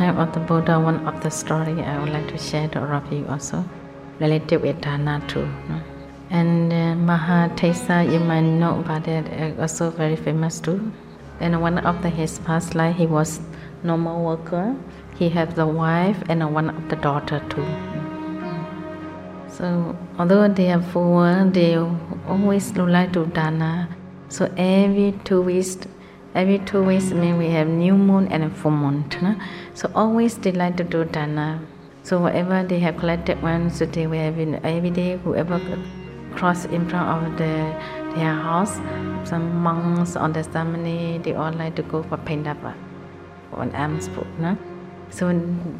time of the Buddha, one of the story I would like to share to all of you also, related with dana too. No? And uh, Mahatesa, you might know about it, uh, also very famous too. And one of the, his past life, he was normal worker. He had the wife and one of the daughter too. So although they are poor, they always like to dana. So every two weeks, every two weeks mean we have new moon and full moon. So always they like to do dana. So whatever they have collected one, so they will have in every day whoever cross in front of the, their house, some monks on the ceremony, they all like to go for pendapa, on alms food. No? So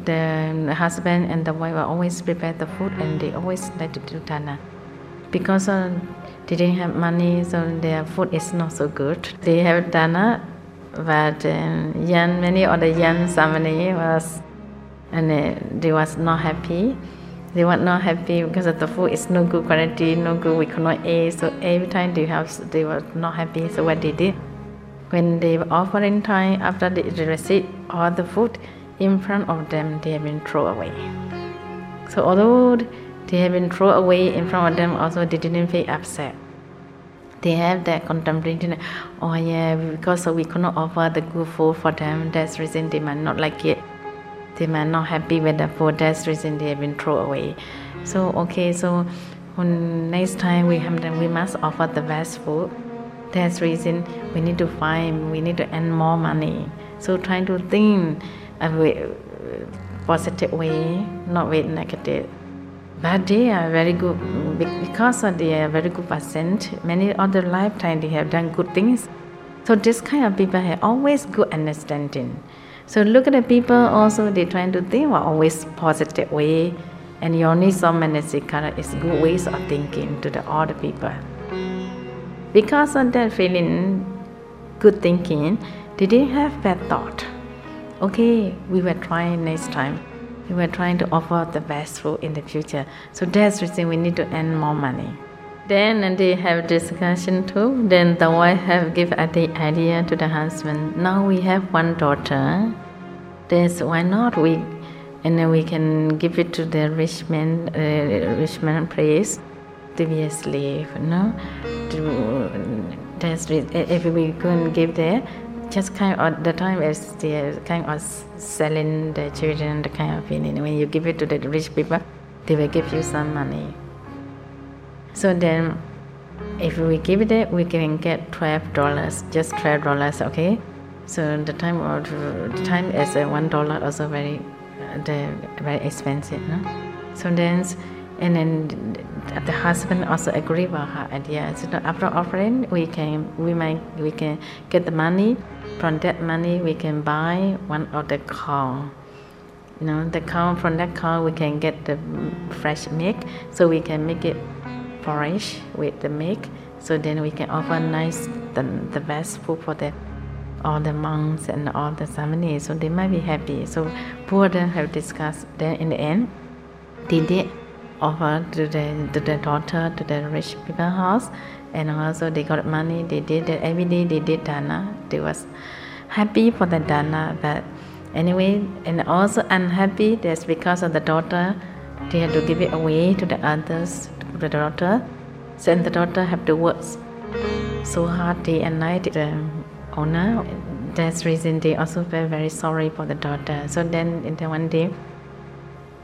the husband and the wife are always prepare the food and they always like to do dana. Because uh, they didn't have money, so their food is not so good. They have dana, but uh, young, many of the young family was, and uh, they was not happy. They were not happy because the food is no good quality, no good, we cannot eat. So every time they have, they were not happy. So what they did, when they were offering time after they received all the food, in front of them, they have been thrown away. So although they have been thrown away in front of them, also they didn't feel upset. They have that contemplation, oh yeah, because we cannot offer the good food for them, that's reason they might not like it. They might not happy with the food, that's reason they have been thrown away. So okay, so when next time we have them, we must offer the best food. That's reason we need to find, we need to earn more money. So trying to think a way, positive way, not with negative. But they are very good because they are very good person. Many other lifetime they have done good things. So this kind of people have always good understanding. So look at the people also they trying to think well, always positive way. And Yoniso Manasikara is good ways of thinking to the other people. Because of that feeling, good thinking, they didn't have bad thought okay, we were trying next time. We were trying to offer the best food in the future. So that's the reason we need to earn more money. Then they have discussion too. Then the wife have give the idea to the husband. Now we have one daughter. That's why not we, and then we can give it to the rich man, uh, rich man place to be a slave. No, to, that's if we couldn't give there, just kind of the time is the kind of selling the children, the kind of feeling. When you give it to the rich people, they will give you some money. So then, if we give it, we can get twelve dollars, just twelve dollars, okay? So the time of the time is one dollar, also very, uh, the very expensive, no? So then, and then the husband also agree with her idea. So after offering, we can we might we can get the money from that money, we can buy one of the cow. You know, the cow from that cow we can get the fresh milk, so we can make it porridge with the milk. So then we can offer nice the, the best food for the all the monks and all the ceremony, so they might be happy. So Buddha have discussed. Then in the end, they did offer to the to the daughter to the rich people house. And also they got money they did it. Every day they did dana. They was happy for the dana but anyway and also unhappy that's because of the daughter. They had to give it away to the others to the daughter. So and the daughter have to work so hard day and night the owner. That's reason they also felt very sorry for the daughter. So then in the one day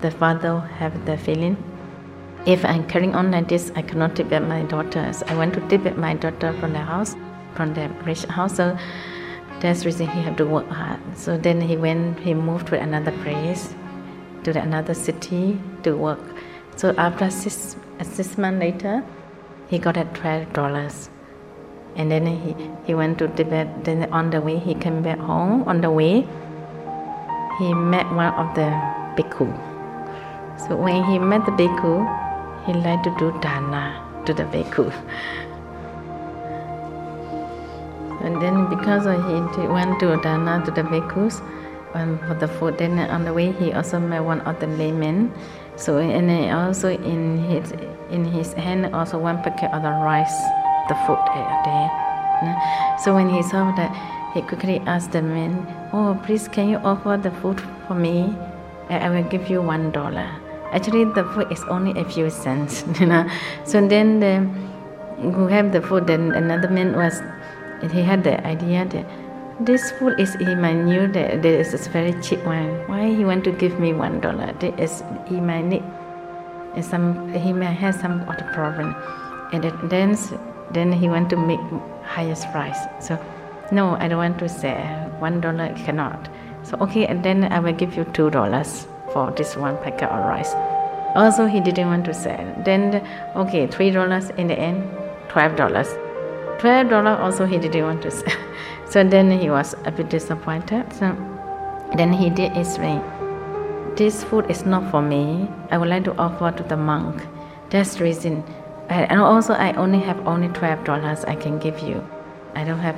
the father have the feeling if I'm carrying on like this, I cannot tip at my daughters. I want to tip at my daughter from the house, from the rich house. So that's the reason he had to work hard. So then he went, he moved to another place, to the another city to work. So after six, six months later, he got at twelve dollars. And then he, he went to Tibet. Then on the way, he came back home. On the way, he met one of the bhikkhu. So when he met the bhikkhu, he liked to do dana to the bhikkhu. And then because he went to dana to the bhikkhus um, for the food, then on the way he also met one of the laymen. So and also in his in his hand also one packet of the rice, the food there. So when he saw that, he quickly asked the man, Oh, please, can you offer the food for me? I will give you one dollar. Actually, the food is only a few cents, you know. So then the, who have the food, then another man was, he had the idea that this food is he might knew that this is very cheap one. Why he want to give me one dollar? This he might need some he may have some other problem, and then then he want to make highest price. So no, I don't want to say one dollar cannot. So okay, and then I will give you two dollars for this one packet of rice. Also, he didn't want to sell. Then okay, three dollars in the end, twelve dollars. Twelve dollar also he didn't want to sell. So then he was a bit disappointed. So then he did explain, this food is not for me. I would like to offer to the monk. That's the reason. And also I only have only twelve dollars I can give you. I don't have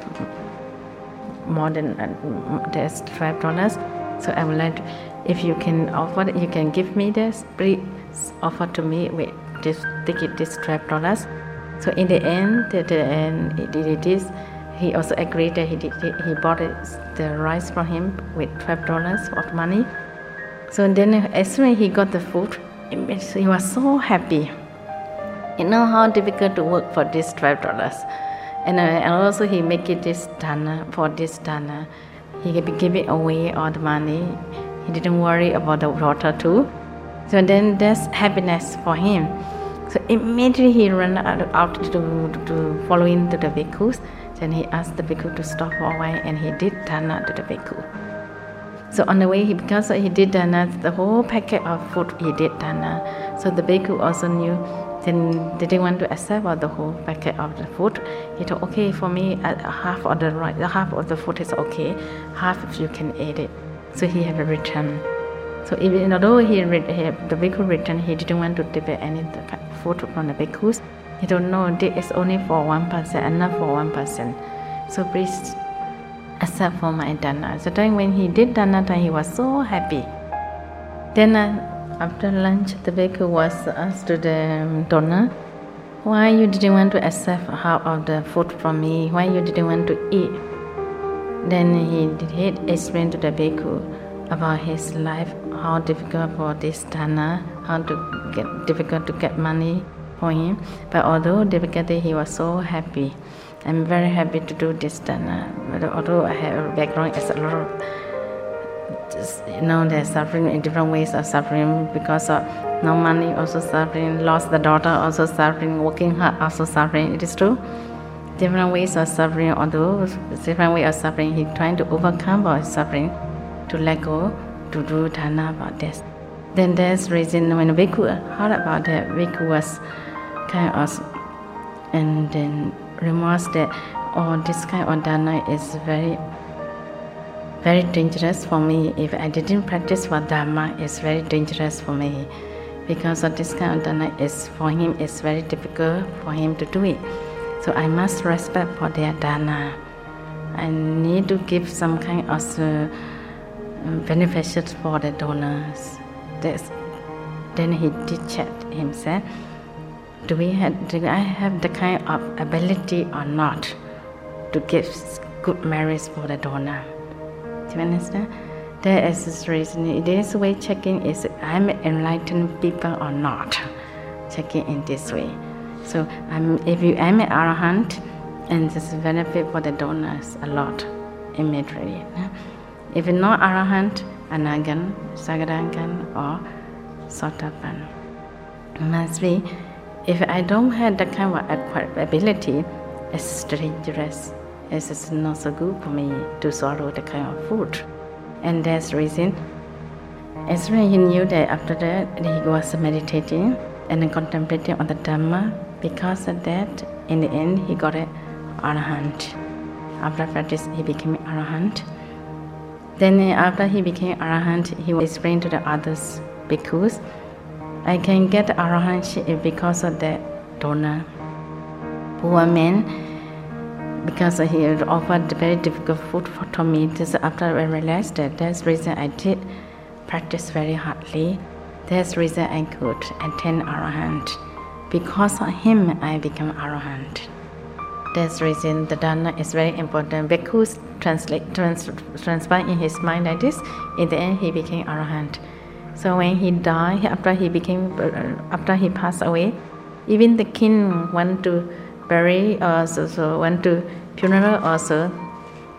more than uh, there's twelve dollars. So I would like to, if you can offer, you can give me this. Please offer to me with this ticket, this twelve dollars. So in the end, the, the end, it did this he also agreed that he did, he bought the rice from him with twelve dollars of money. So then as soon as he got the food, he was so happy. You know how difficult to work for this twelve dollars, and, uh, and also he make it this dana for this dana. He give it away all the money. He didn't worry about the water too. So then there's happiness for him. So immediately he ran out, to, to follow into the bhikkhus. Then he asked the bhikkhu to stop for a while and he did dana to the bhikkhu. So on the way, he, because he did dana, the whole packet of food he did dana. So the bhikkhu also knew, then they didn't want to accept all the whole packet of the food. He told, okay, for me, uh, half of the right, half of the food is okay, half if you can eat it. So he had a return. So even although he, he the bhikkhu returned, he didn't want to take any food from the bhikkhus. He don't know this is only for one person and not for one person. So please accept for my dana. So then when he did dana, he was so happy. Then uh, after lunch, the baker was asked to the donor, why you didn't want to accept half of the food from me? Why you didn't want to eat? Then he did explain to the baker about his life, how difficult for this dana, how to get difficult to get money for him. But although difficulty, he was so happy. I'm very happy to do this. Then, uh, although I have a background as a lot of, just, you know, they're suffering in different ways of suffering because of no money, also suffering, lost the daughter, also suffering, working hard, also suffering. It is true. Different ways of suffering, although different way of suffering, he trying to overcome our suffering, to let go, to do dana about this. Then there's reason when Bhikkhu heard about that, Bhikkhu was kind of and then remarks that oh this kind of dana is very very dangerous for me. If i didn't practice for dharma it's very dangerous for me. Because of this kind of dana is for him it's very difficult for him to do it so i must respect for their dana i need to give some kind of uh, benefits for the donors That's, then he did check himself do we have, do I have the kind of ability or not to give good marriage for the donor? Do you understand? There is this reason. This way checking is I'm enlightened people or not. Checking in this way. So I'm, if you am an arahant, and this benefit for the donors a lot immediately. If you're not arahant, anagan, sagadangan, or sotapan, must be if I don't have that kind of ability, it's dangerous. It's not so good for me to swallow the kind of food. And that's the reason. As when he knew that after that he was meditating and contemplating on the Dhamma, because of that, in the end he got an arahant. After practice, he became an arahant. Then after he became arahant, he explained to the others because I can get arahantship because of that donor. Poor man, because he offered very difficult food for me. This after I realized that that's the reason I did practice very hardly. That's the reason I could attain arahant. Because of him, I became arahant. That's reason the dana is very important. Bhikkhus translate, trans, transpire in his mind like this. In the end, he became arahant. So when he died, after he became, uh, after he passed away, even the king went to bury or so, so went to funeral also,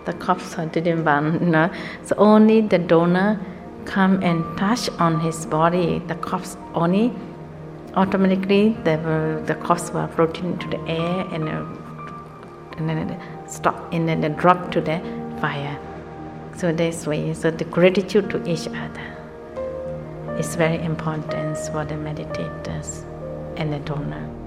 the corpse didn't burn. You know? So only the donor come and touch on his body, the corpse only automatically the, the corpse will float into the air and, uh, and then stop and then drop to the fire. So this way, so the gratitude to each other is very important for the meditators and the donor.